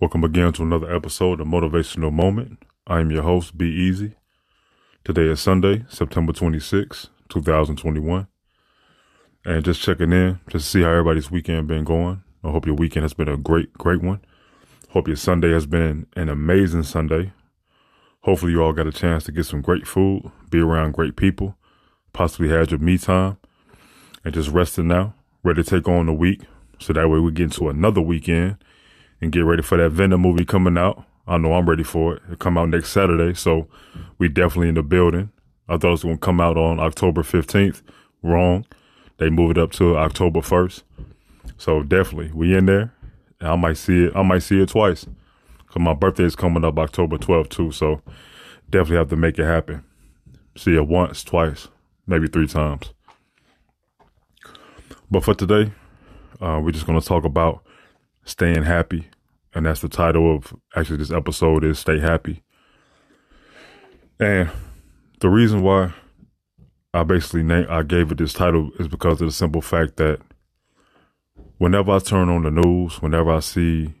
Welcome again to another episode of Motivational Moment. I am your host, Be Easy. Today is Sunday, September 26, 2021. And just checking in just to see how everybody's weekend been going. I hope your weekend has been a great, great one. Hope your Sunday has been an amazing Sunday. Hopefully you all got a chance to get some great food, be around great people, possibly had your me time, and just resting now, ready to take on the week. So that way we get into another weekend and get ready for that Venom movie coming out. I know I'm ready for it. It come out next Saturday, so we definitely in the building. I thought it was to come out on October 15th. Wrong. They moved it up to October 1st. So definitely, we in there. I might see it. I might see it twice. Cause my birthday is coming up October 12th too. So definitely have to make it happen. See it once, twice, maybe three times. But for today, uh, we're just to talk about staying happy. And that's the title of actually this episode is Stay Happy. And the reason why I basically name, I gave it this title is because of the simple fact that whenever I turn on the news, whenever I see,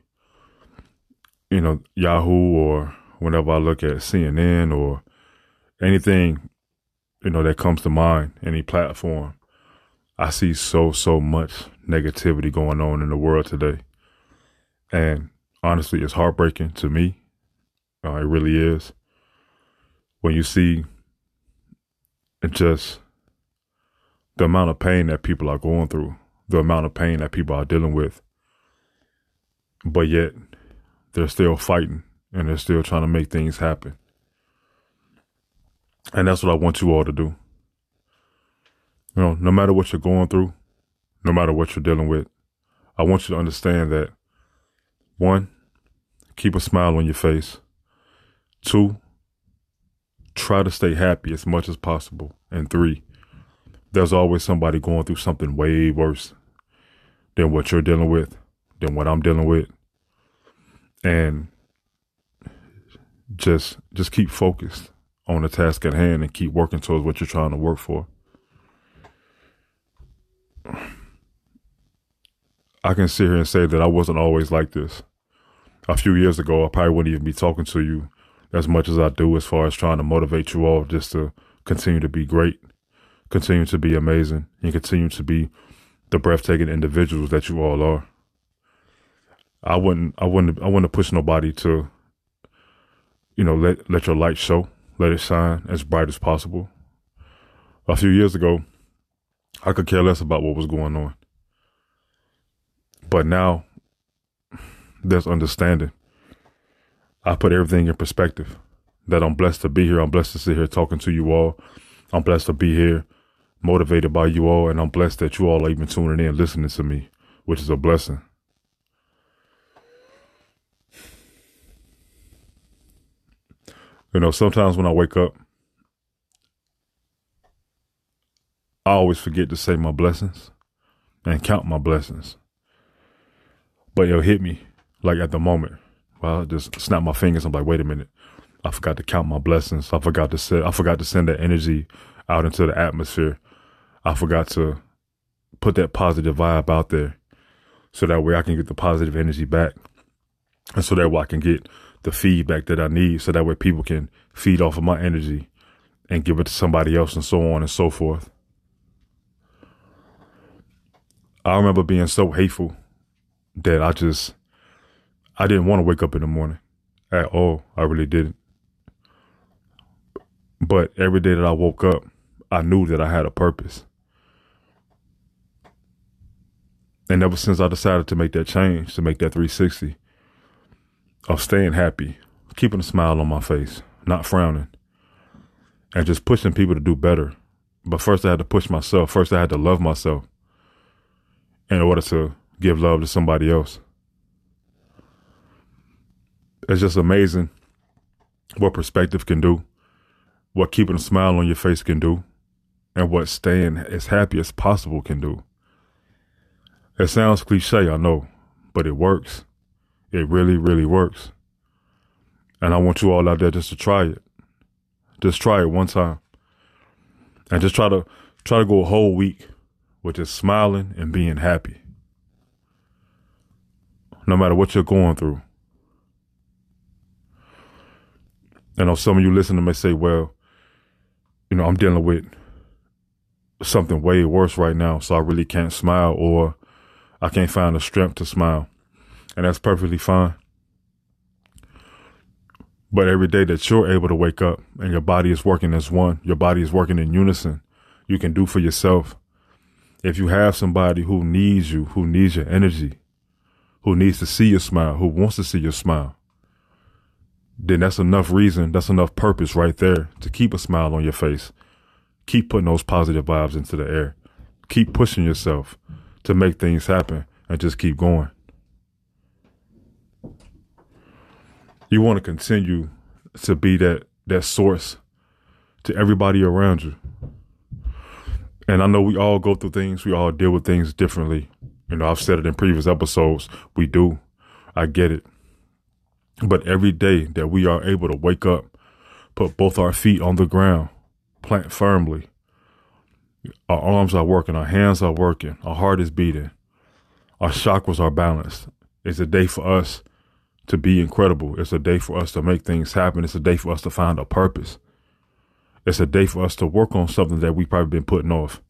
you know, Yahoo or whenever I look at CNN or anything, you know, that comes to mind, any platform, I see so, so much negativity going on in the world today. And honestly, it's heartbreaking to me. Uh, it really is. When you see just the amount of pain that people are going through, the amount of pain that people are dealing with, but yet they're still fighting and they're still trying to make things happen. And that's what I want you all to do. You know, no matter what you're going through, no matter what you're dealing with, I want you to understand that one, keep a smile on your face. Two, try to stay happy as much as possible. And three, there's always somebody going through something way worse than what you're dealing with, than what I'm dealing with. And just just keep focused on the task at hand and keep working towards what you're trying to work for. I can sit here and say that I wasn't always like this a few years ago, I probably wouldn't even be talking to you as much as I do as far as trying to motivate you all just to continue to be great, continue to be amazing, and continue to be the breathtaking individuals that you all are. I wouldn't I wouldn't I wouldn't push nobody to, you know, let let your light show, let it shine as bright as possible. A few years ago, I could care less about what was going on. But now there's understanding. I put everything in perspective. That I'm blessed to be here. I'm blessed to sit here talking to you all. I'm blessed to be here, motivated by you all, and I'm blessed that you all are even tuning in, listening to me, which is a blessing. You know, sometimes when I wake up, I always forget to say my blessings and count my blessings. But it'll hit me like at the moment. Well, I just snap my fingers. I'm like, wait a minute. I forgot to count my blessings. I forgot to say, I forgot to send that energy out into the atmosphere. I forgot to put that positive vibe out there so that way I can get the positive energy back. And so that way I can get the feedback that I need so that way people can feed off of my energy and give it to somebody else and so on and so forth. I remember being so hateful that I just I didn't want to wake up in the morning at all. I really didn't. But every day that I woke up, I knew that I had a purpose. And ever since I decided to make that change, to make that 360 of staying happy, keeping a smile on my face, not frowning, and just pushing people to do better. But first, I had to push myself. First, I had to love myself in order to give love to somebody else. It's just amazing what perspective can do, what keeping a smile on your face can do, and what staying as happy as possible can do. It sounds cliche, I know, but it works. It really, really works. And I want you all out there just to try it. Just try it one time. And just try to try to go a whole week with just smiling and being happy. No matter what you're going through. I know some of you listening may say, well, you know, I'm dealing with something way worse right now, so I really can't smile or I can't find the strength to smile. And that's perfectly fine. But every day that you're able to wake up and your body is working as one, your body is working in unison, you can do for yourself. If you have somebody who needs you, who needs your energy, who needs to see your smile, who wants to see your smile, then that's enough reason, that's enough purpose right there to keep a smile on your face. Keep putting those positive vibes into the air. Keep pushing yourself to make things happen and just keep going. You want to continue to be that that source to everybody around you. And I know we all go through things, we all deal with things differently. You know, I've said it in previous episodes. We do. I get it. But every day that we are able to wake up, put both our feet on the ground, plant firmly, our arms are working, our hands are working, our heart is beating, our chakras are balanced. It's a day for us to be incredible. It's a day for us to make things happen. It's a day for us to find a purpose. It's a day for us to work on something that we've probably been putting off.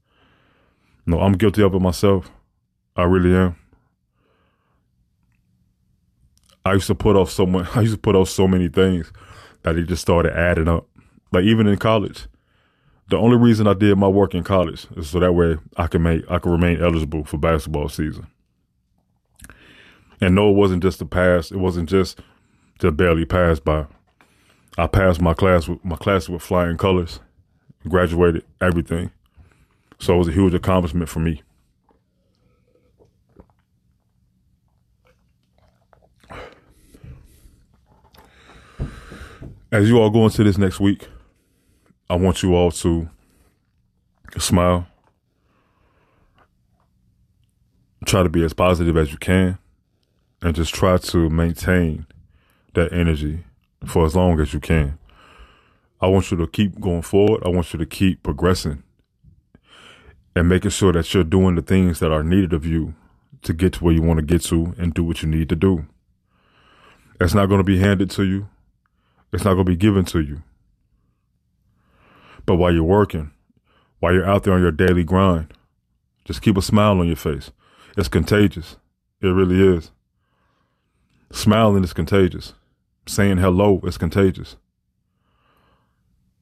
No, I'm guilty of it myself. I really am. I used to put off so much. I used to put off so many things that it just started adding up. Like even in college, the only reason I did my work in college is so that way I can make I can remain eligible for basketball season. And no, it wasn't just a pass. It wasn't just to barely pass by. I passed my class with my class with flying colors, graduated everything. So it was a huge accomplishment for me. As you all go into this next week, I want you all to smile. Try to be as positive as you can and just try to maintain that energy for as long as you can. I want you to keep going forward. I want you to keep progressing and making sure that you're doing the things that are needed of you to get to where you want to get to and do what you need to do. It's not going to be handed to you. It's not going to be given to you. But while you're working, while you're out there on your daily grind, just keep a smile on your face. It's contagious. It really is. Smiling is contagious. Saying hello is contagious.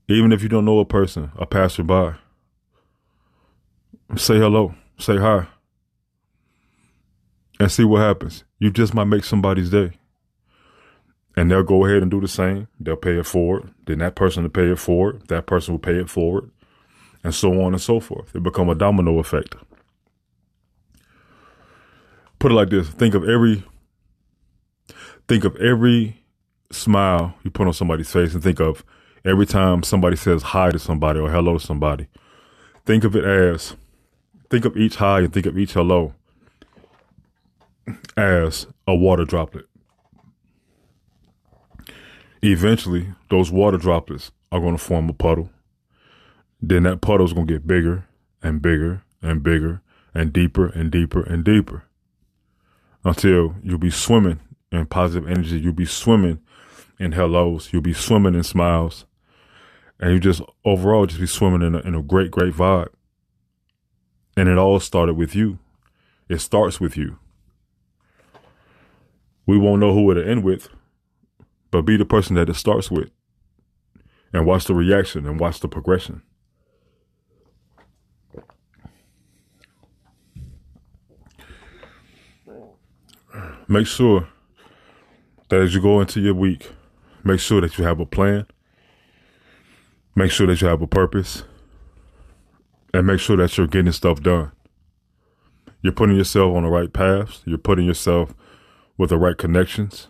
Even if you don't know a person, a passerby, say hello, say hi, and see what happens. You just might make somebody's day and they'll go ahead and do the same. They'll pay it forward. Then that person will pay it forward. That person will pay it forward, and so on and so forth. It become a domino effect. Put it like this: think of every, think of every smile you put on somebody's face, and think of every time somebody says hi to somebody or hello to somebody. Think of it as, think of each hi and think of each hello as a water droplet eventually those water droplets are going to form a puddle. Then that puddle is going to get bigger and bigger and bigger and deeper and deeper and deeper until you'll be swimming in positive energy. You'll be swimming in hellos. You'll be swimming in smiles. And you just overall just be swimming in a, in a great, great vibe. And it all started with you. It starts with you. We won't know who it'll end with, but be the person that it starts with. and watch the reaction and watch the progression. Make sure that as you go into your week, make sure that you have a plan. Make sure that you have a purpose. And make sure that you're getting stuff done. You're putting yourself on the right paths. You're putting yourself with the right connections.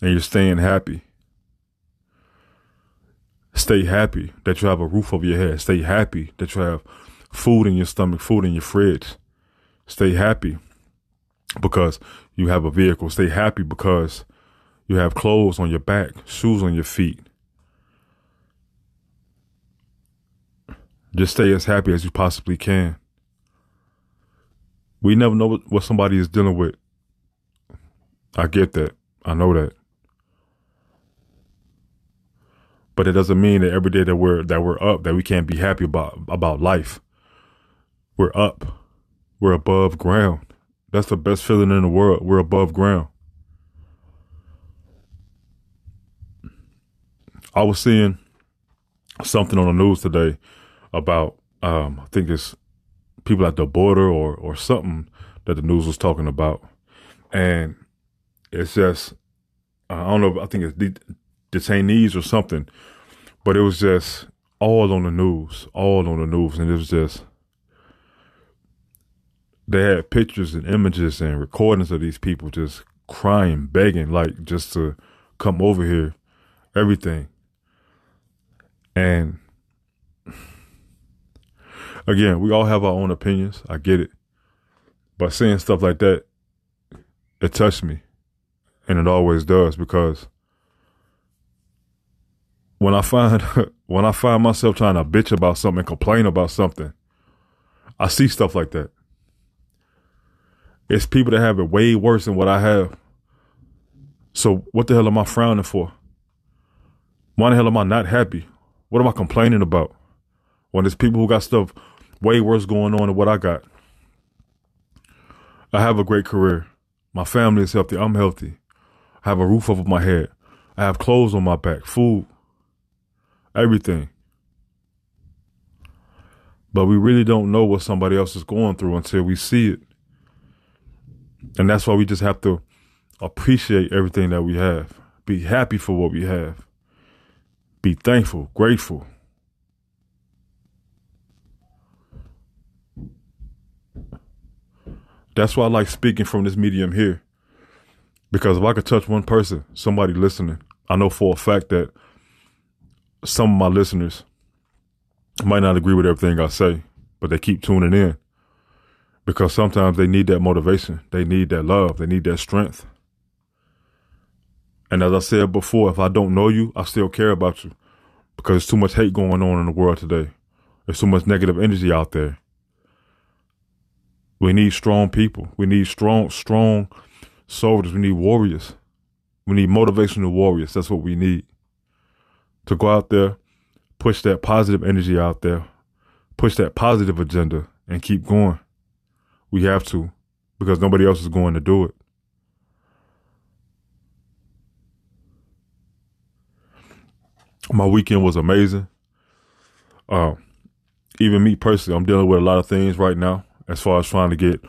And you're staying happy. Stay happy that you have a roof over your head. Stay happy that you have food in your stomach, food in your fridge. Stay happy because you have a vehicle. Stay happy because you have clothes on your back, shoes on your feet. Just stay as happy as you possibly can. We never know what somebody is dealing with. I get that. I know that. But it doesn't mean that every day that we're that we're up that we can't be happy about about life. We're up. We're above ground. That's the best feeling in the world. We're above ground. I was seeing something on the news today about um, I think it's people at the border or or something that the news was talking about, and it's just I don't know. I think it's detainees or something, but it was just all on the news, all on the news, and it was just they had pictures and images and recordings of these people just crying, begging, like just to come over here, everything. And again, we all have our own opinions. I get it. But seeing stuff like that, it touched me. And it always does because when I find when I find myself trying to bitch about something, complain about something, I see stuff like that. It's people that have it way worse than what I have. So what the hell am I frowning for? Why the hell am I not happy? What am I complaining about? When there's people who got stuff way worse going on than what I got. I have a great career. My family is healthy. I'm healthy. I have a roof over my head. I have clothes on my back, food, everything. But we really don't know what somebody else is going through until we see it. And that's why we just have to appreciate everything that we have. Be happy for what we have. Be thankful, grateful. That's why I like speaking from this medium here. Because if I could touch one person, somebody listening, I know for a fact that some of my listeners might not agree with everything I say, but they keep tuning in because sometimes they need that motivation. They need that love. They need that strength. And as I said before, if I don't know you, I still care about you because there's too much hate going on in the world today. There's too much negative energy out there. We need strong people. We need strong, strong soldiers. We need warriors. We need motivational warriors. That's what we need. To go out there, push that positive energy out there, push that positive agenda, and keep going. We have to because nobody else is going to do it. My weekend was amazing. Uh, even me personally, I'm dealing with a lot of things right now as far as trying to get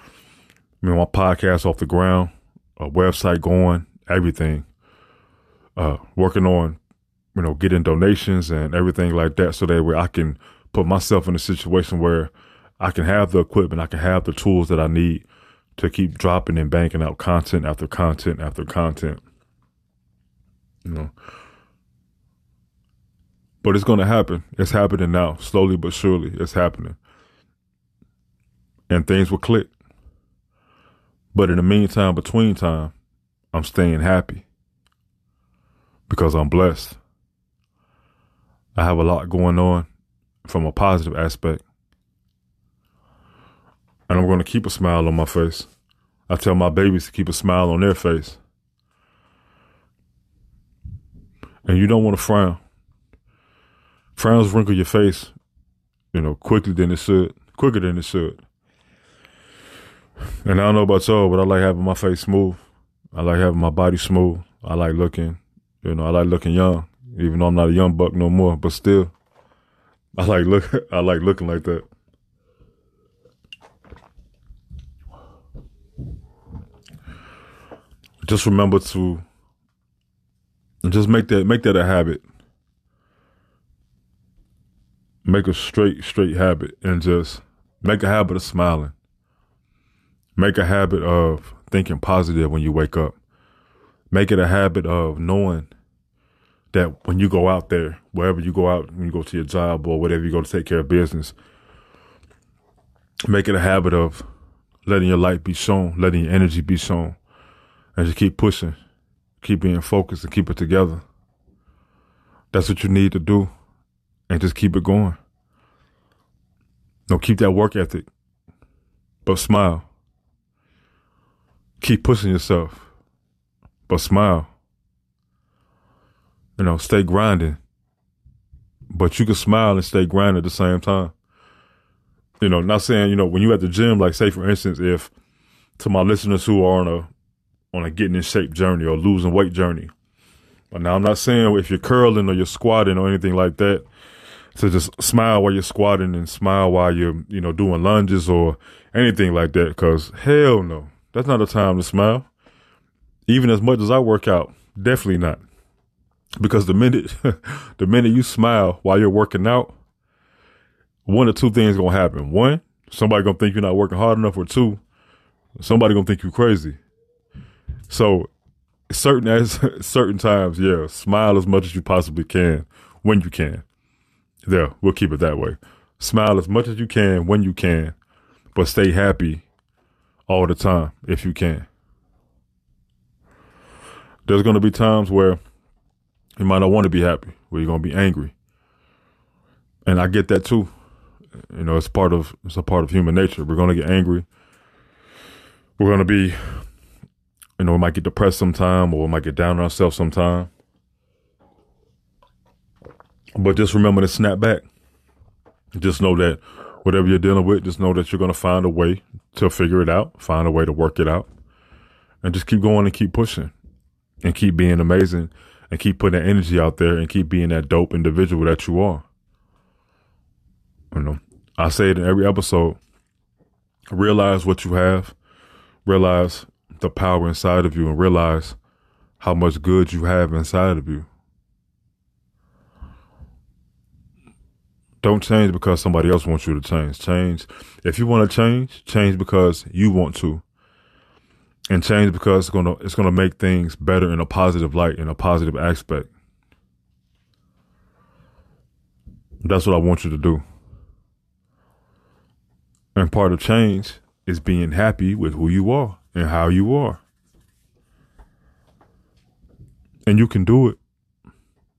you my podcast off the ground, a website going, everything. Uh, working on, you know, getting donations and everything like that so that way I can put myself in a situation where I can have the equipment, I can have the tools that I need to keep dropping and banking out content after content after content. You know. But it's to happen. It's happening now, slowly but surely. It's happening. And things will click. But in the meantime, between time, I'm staying happy because I'm blessed. I have a lot going on from a positive aspect and I'm going to keep a smile on my face. I tell my babies to keep a smile on their face. And you don't want to frown. Frowns wrinkle your face, you know, quicker than it should, quicker than it should. And I don't know about y'all, but I like having my face smooth. I like having my body smooth. I like looking, you know, I like looking young. Even though I'm not a young buck no more, but still, I like look. I like looking like that. Just remember to just make that make that a habit. Make a straight straight habit and just make a habit of smiling. Make a habit of thinking positive when you wake up. Make it a habit of knowing that when you go out there, wherever you go out, when you go to your job or whatever you go to take care of business, make it a habit of letting your light be shown, letting your energy be shown, and just keep pushing, keep being focused, and keep it together. That's what you need to do, and just keep it going. No, keep that work ethic, but smile. Keep pushing yourself, but smile. You know, stay grinding, but you can smile and stay grinding at the same time. You know, not saying, you know, when you at the gym, like say for instance, if to my listeners who are on a on a getting in shape journey or losing weight journey. But now I'm not saying if you're curling or you're squatting or anything like that, to just smile while you're squatting and smile while you're, you know, doing lunges or anything like that. Cause hell no, that's not a time to smile. Even as much as I work out, definitely not. Because the minute, the minute you smile while you're working out, one or two things gonna happen. One, somebody gonna think you're not working hard enough, or two, somebody gonna think you're crazy. So, certain as certain times, yeah, smile as much as you possibly can when you can. There, we'll keep it that way. Smile as much as you can when you can, but stay happy all the time if you can. There's gonna be times where you might not want to be happy, where you're gonna be angry, and I get that too. You know, it's part of it's a part of human nature. We're gonna get angry. We're gonna be, you know, we might get depressed sometime, or we might get down on ourselves sometime. But just remember to snap back. Just know that whatever you're dealing with, just know that you're gonna find a way to figure it out, find a way to work it out, and just keep going and keep pushing, and keep being amazing, and keep putting that energy out there, and keep being that dope individual that you are. You know, I say it in every episode. Realize what you have, realize the power inside of you, and realize how much good you have inside of you. Don't change because somebody else wants you to change. Change. If you want to change, change because you want to. And change because it's gonna it's gonna make things better in a positive light, in a positive aspect. That's what I want you to do. And part of change is being happy with who you are and how you are. And you can do it,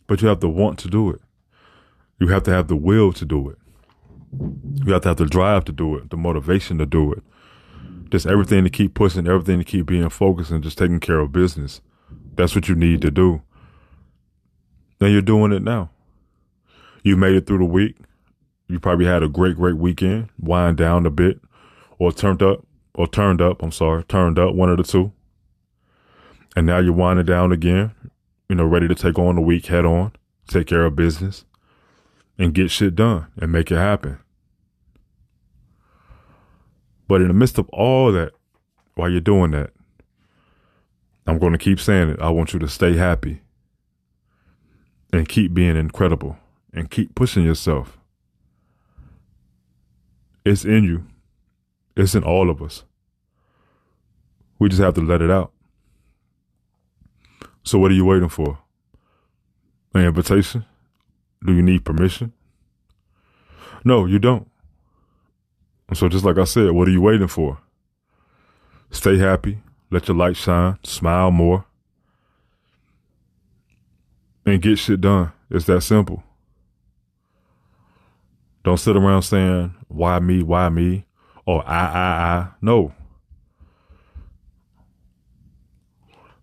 but you have to want to do it. You have to have the will to do it. You have to have the drive to do it, the motivation to do it. Just everything to keep pushing, everything to keep being focused and just taking care of business. That's what you need to do. And you're doing it now. You made it through the week. You probably had a great, great weekend, wind down a bit, or turned up, or turned up, I'm sorry, turned up, one of the two. And now you're winding down again, you know, ready to take on the week head on, take care of business, and get shit done and make it happen. But in the midst of all that, while you're doing that, I'm going to keep saying it. I want you to stay happy and keep being incredible and keep pushing yourself. It's in you. It's in all of us. We just have to let it out. So what are you waiting for? An invitation? Do you need permission? No, you don't. So just like I said, what are you waiting for? Stay happy, let your light shine, smile more, and get shit done. It's that simple. Don't sit around saying, why me, why me, or I, I, I. No.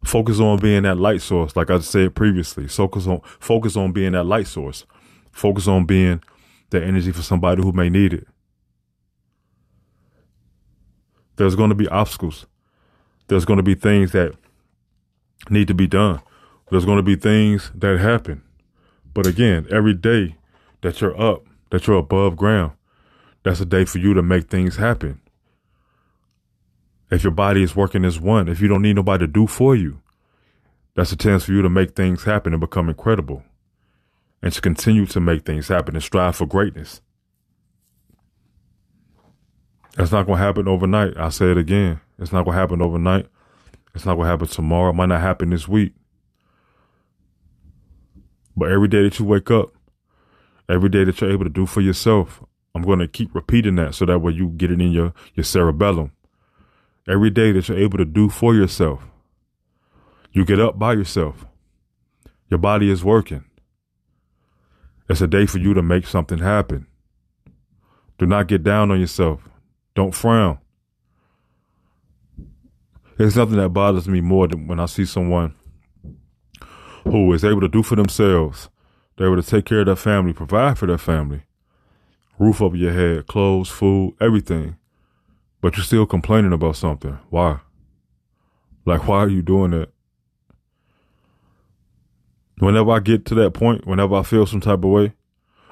Focus on being that light source, like I said previously. Focus on focus on being that light source. Focus on being that energy for somebody who may need it. There's going to be obstacles. There's going to be things that need to be done. There's going to be things that happen. But again, every day that you're up, that you're above ground, that's a day for you to make things happen. If your body is working as one, if you don't need nobody to do for you, that's a chance for you to make things happen and become incredible and to continue to make things happen and strive for greatness. It's not going to happen overnight. I'll say it again. It's not going to happen overnight. It's not going to happen tomorrow. It might not happen this week. But every day that you wake up, every day that you're able to do for yourself, I'm going to keep repeating that so that way you get it in your, your cerebellum. Every day that you're able to do for yourself, you get up by yourself. Your body is working. It's a day for you to make something happen. Do not get down on yourself. Don't frown. There's nothing that bothers me more than when I see someone who is able to do for themselves. They're able to take care of their family, provide for their family, roof over your head, clothes, food, everything. But you're still complaining about something. Why? Like, why are you doing that? Whenever I get to that point, whenever I feel some type of way,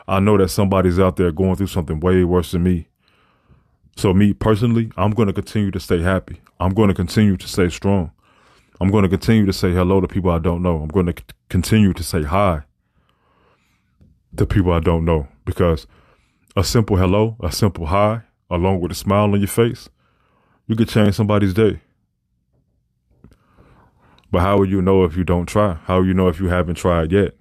I know that somebody's out there going through something way worse than me. So me personally, I'm going to continue to stay happy. I'm going to continue to stay strong. I'm going to continue to say hello to people I don't know. I'm going to c- continue to say hi to people I don't know because a simple hello, a simple hi, along with a smile on your face, you could change somebody's day. But how will you know if you don't try? How will you know if you haven't tried yet?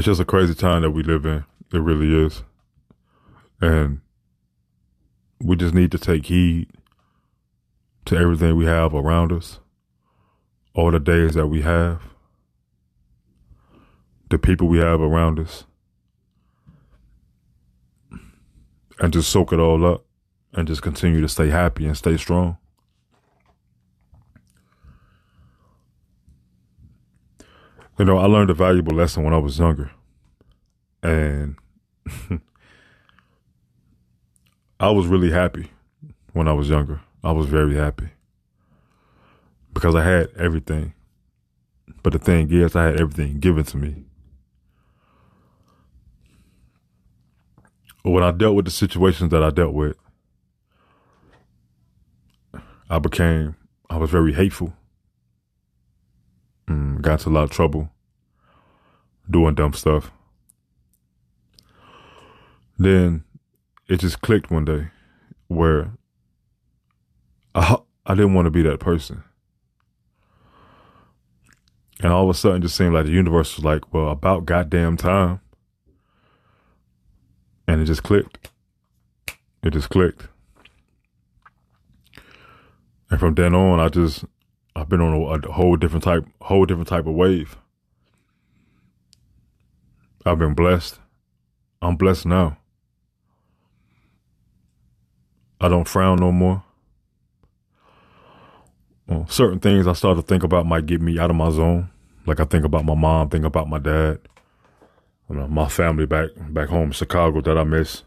It's just a crazy time that we live in. It really is. And we just need to take heed to everything we have around us, all the days that we have, the people we have around us, and just soak it all up and just continue to stay happy and stay strong. You know, I learned a valuable lesson when I was younger. And I was really happy when I was younger. I was very happy because I had everything. But the thing is, I had everything given to me. When I dealt with the situations that I dealt with, I became, I was very hateful. Got into a lot of trouble doing dumb stuff. Then it just clicked one day where I, I didn't want to be that person. And all of a sudden, it just seemed like the universe was like, well, about goddamn time. And it just clicked. It just clicked. And from then on, I just I've been on a, a whole different type, whole different type of wave. I've been blessed. I'm blessed now. I don't frown no more. Well, certain things I start to think about might get me out of my zone. Like I think about my mom, think about my dad, you know, my family back back home in Chicago that I miss.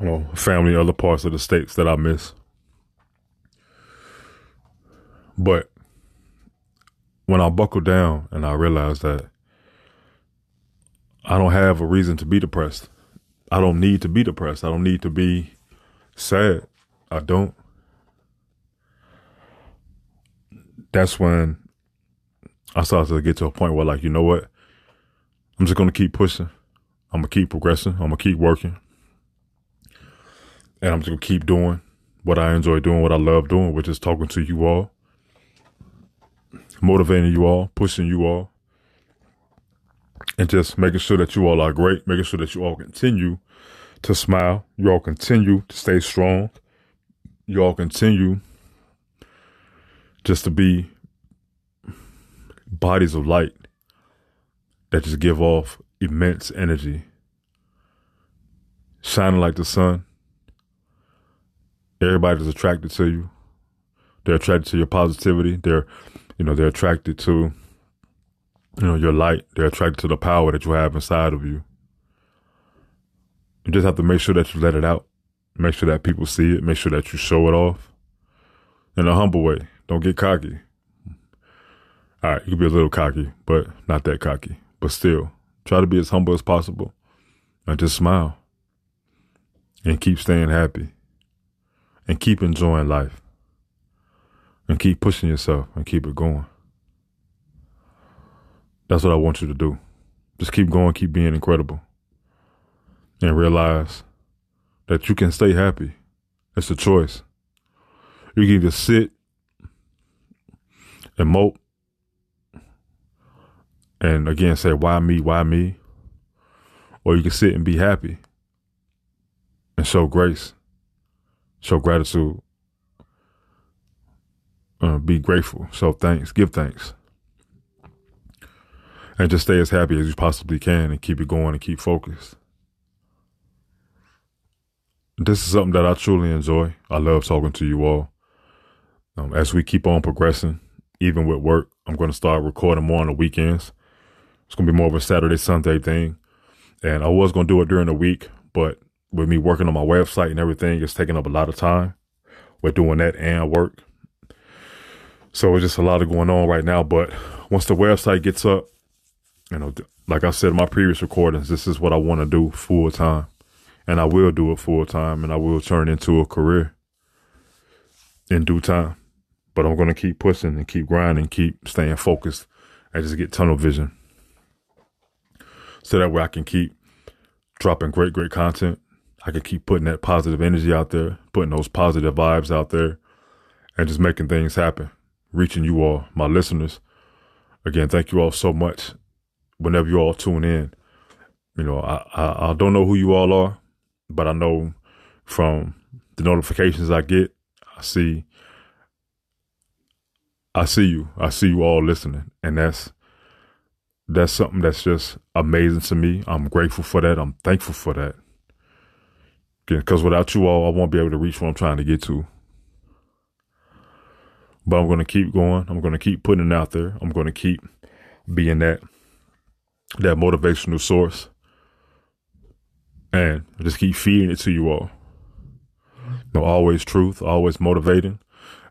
You know, family other parts of the states that I miss. But when I buckle down and I realize that I don't have a reason to be depressed. I don't need to be depressed. I don't need to be sad. I don't. That's when I started to get to a point where, like, you know what? I'm just going to keep pushing. I'm going to keep progressing. I'm going to keep working. And I'm just going to keep doing what I enjoy doing, what I love doing, which is talking to you all, motivating you all, pushing you all, and just making sure that you all are great, making sure that you all continue to smile, you all continue to stay strong, you all continue just to be bodies of light that just give off immense energy, shining like the sun. Everybody's attracted to you. They're attracted to your positivity. They're, you know, they're attracted to, you know, your light. They're attracted to the power that you have inside of you. You just have to make sure that you let it out. Make sure that people see it. Make sure that you show it off in a humble way. Don't get cocky. All right, you can be a little cocky, but not that cocky. But still, try to be as humble as possible and just smile and keep staying happy and keep enjoying life and keep pushing yourself and keep it going. That's what I want you to do. Just keep going, keep being incredible, and realize that you can stay happy. It's a choice. You can either sit and mope and again say, why me, why me? Or you can sit and be happy and show grace, show gratitude, uh, be grateful, So thanks, give thanks. And just stay as happy as you possibly can and keep it going and keep focused. This is something that I truly enjoy. I love talking to you all. Um, as we keep on progressing, even with work, I'm going to start recording more on the weekends. It's going to be more of a Saturday, Sunday thing. And I was going to do it during the week, but with me working on my website and everything, it's taking up a lot of time with doing that and work. So it's just a lot of going on right now. But once the website gets up, you know, like I said in my previous recordings, this is what I want to do full time. And I will do it full time and I will turn into a career in due time. But I'm going to keep pushing and keep grinding, keep staying focused and just get tunnel vision. So that way I can keep dropping great, great content. I can keep putting that positive energy out there, putting those positive vibes out there, and just making things happen, reaching you all, my listeners. Again, thank you all so much. Whenever you all tune in, you know, I, I, I don't know who you all are, but I know from the notifications I get, I see I see you. I see you all listening. And that's that's something that's just amazing to me. I'm grateful for that. I'm thankful for that. Because without you all, I won't be able to reach what I'm trying to get to. But I'm going to keep going. I'm going to keep putting it out there. I'm going to keep being that that motivational source, and just keep feeding it to you all. You know, always truth, always motivating,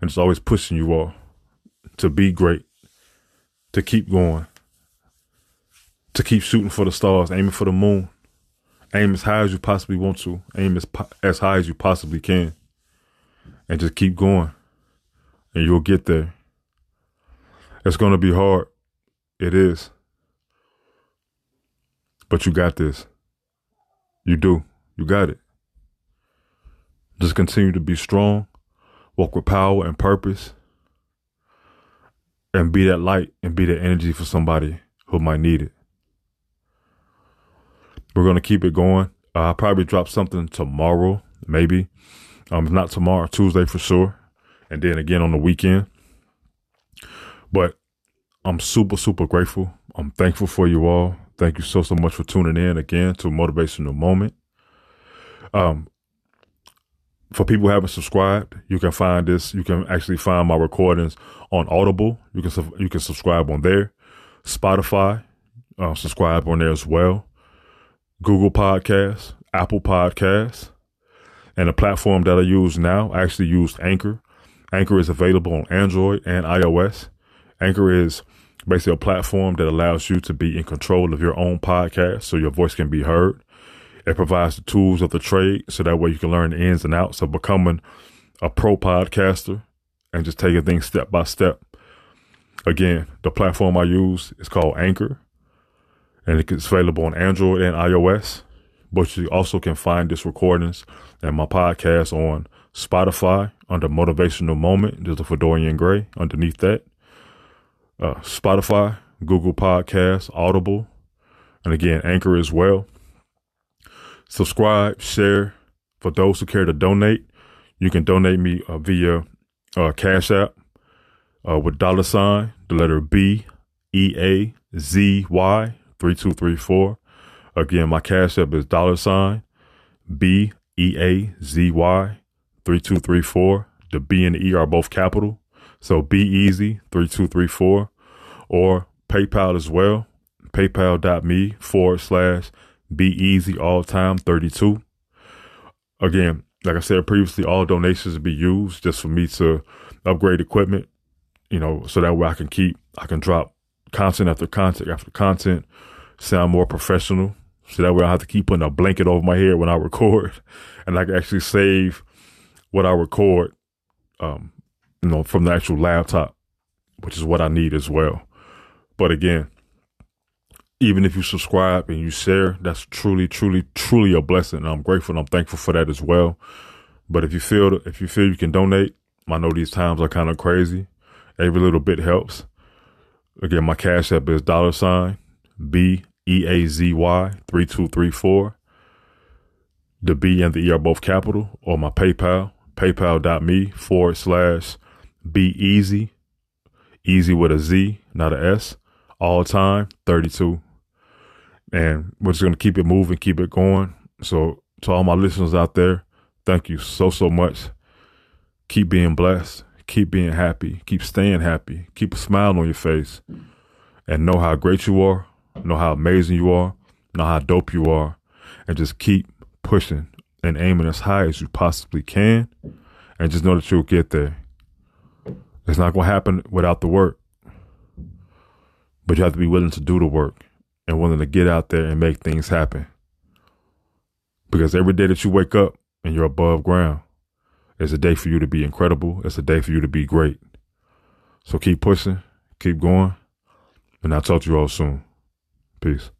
and it's always pushing you all to be great, to keep going, to keep shooting for the stars, aiming for the moon. Aim as high as you possibly want to. Aim as po- as high as you possibly can, and just keep going, and you'll get there. It's gonna be hard. It is, but you got this. You do. You got it. Just continue to be strong, walk with power and purpose, and be that light and be that energy for somebody who might need it. We're gonna keep it going. Uh, I'll probably drop something tomorrow, maybe. Um, if not tomorrow, Tuesday for sure, and then again on the weekend. But I'm super, super grateful. I'm thankful for you all. Thank you so, so much for tuning in again to Motivational Moment. Um, for people who haven't subscribed, you can find this. You can actually find my recordings on Audible. You can you can subscribe on there, Spotify, uh, subscribe on there as well. Google Podcasts, Apple Podcasts, and the platform that I use now. I actually use Anchor. Anchor is available on Android and iOS. Anchor is basically a platform that allows you to be in control of your own podcast so your voice can be heard. It provides the tools of the trade so that way you can learn the ins and outs of becoming a pro podcaster and just taking things step by step. Again, the platform I use is called Anchor and it's available on Android and iOS. But you also can find this recordings and my podcast on Spotify under Motivational Moment. There's a Fedorian Gray underneath that. Uh, Spotify, Google Podcasts, Audible, and again, Anchor as well. Subscribe, share. For those who care to donate, you can donate me uh, via uh, Cash App uh, with dollar sign, the letter B E A Z Y 3234. Again, my Cash App is dollar sign B E A Z Y 3234. The B and the E are both capital. So be easy 3234 or PayPal as well. PayPal.me forward slash Be easy all time 32. Again, like I said previously, all donations will be used just for me to upgrade equipment, you know, so that way I can keep, I can drop content after content after content, sound more professional. So that way I have to keep putting a blanket over my head when I record and I can actually save what I record, um, you know, from the actual laptop, which is what I need as well. But again, even if you subscribe and you share, that's truly, truly, truly a blessing. And I'm grateful and I'm thankful for that as well. But if you feel if you feel you can donate, I know these times are kind of crazy. Every little bit helps. Again, my cash app is dollar sign B E A Z Y three two three four. The B and the E are both capital, or my PayPal, paypal.me forward slash be easy, easy with a Z, not a S, all time 32. And we're just going to keep it moving, keep it going. So, to all my listeners out there, thank you so, so much. Keep being blessed, keep being happy, keep staying happy, keep a smile on your face, and know how great you are, know how amazing you are, know how dope you are, and just keep pushing and aiming as high as you possibly can. And just know that you'll get there. It's not going to happen without the work, but you have to be willing to do the work and willing to get out there and make things happen. Because every day that you wake up and you're above ground is a day for you to be incredible. It's a day for you to be great. So keep pushing, keep going, and I'll talk to you all soon. Peace.